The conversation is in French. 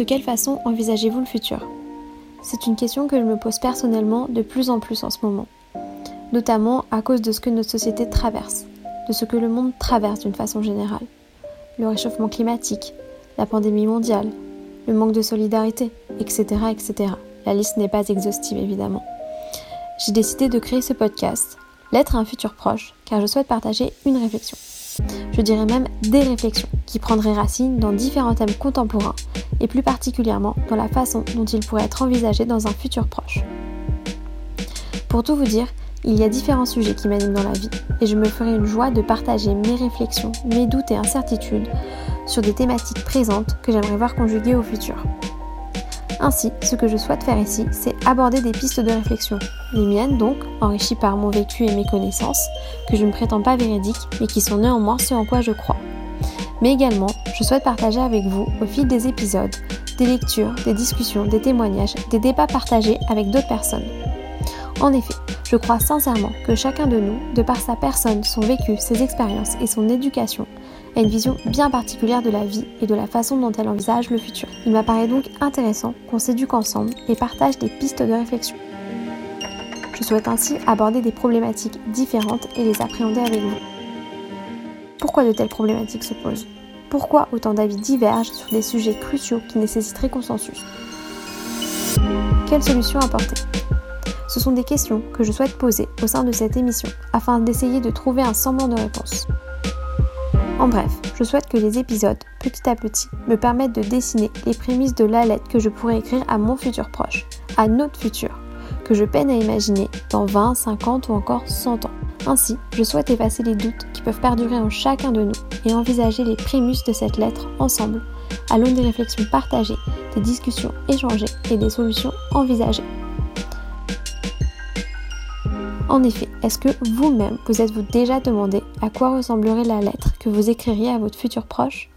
De quelle façon envisagez-vous le futur? C'est une question que je me pose personnellement de plus en plus en ce moment, notamment à cause de ce que notre société traverse, de ce que le monde traverse d'une façon générale. Le réchauffement climatique, la pandémie mondiale, le manque de solidarité, etc. etc. La liste n'est pas exhaustive évidemment. J'ai décidé de créer ce podcast, L'être à un futur proche, car je souhaite partager une réflexion. Je dirais même des réflexions qui prendraient racine dans différents thèmes contemporains et plus particulièrement dans la façon dont ils pourraient être envisagés dans un futur proche. Pour tout vous dire, il y a différents sujets qui m'animent dans la vie et je me ferai une joie de partager mes réflexions, mes doutes et incertitudes sur des thématiques présentes que j'aimerais voir conjuguées au futur. Ainsi, ce que je souhaite faire ici, c'est aborder des pistes de réflexion, les miennes donc, enrichies par mon vécu et mes connaissances, que je ne prétends pas véridiques, mais qui sont néanmoins ce en quoi je crois. Mais également, je souhaite partager avec vous, au fil des épisodes, des lectures, des discussions, des témoignages, des débats partagés avec d'autres personnes. En effet, je crois sincèrement que chacun de nous, de par sa personne, son vécu, ses expériences et son éducation, a une vision bien particulière de la vie et de la façon dont elle envisage le futur. Il m'apparaît donc intéressant qu'on s'éduque ensemble et partage des pistes de réflexion. Je souhaite ainsi aborder des problématiques différentes et les appréhender avec vous. Pourquoi de telles problématiques se posent Pourquoi autant d'avis divergent sur des sujets cruciaux qui nécessiteraient consensus Quelles solutions apporter? Ce sont des questions que je souhaite poser au sein de cette émission afin d'essayer de trouver un semblant de réponse. En bref, je souhaite que les épisodes, petit à petit, me permettent de dessiner les prémices de la lettre que je pourrais écrire à mon futur proche, à notre futur, que je peine à imaginer dans 20, 50 ou encore 100 ans. Ainsi, je souhaite effacer les doutes qui peuvent perdurer en chacun de nous et envisager les prémices de cette lettre ensemble, à l'aune des réflexions partagées, des discussions échangées et des solutions envisagées. En effet, est-ce que vous-même vous êtes-vous déjà demandé à quoi ressemblerait la lettre que vous écririez à votre futur proche?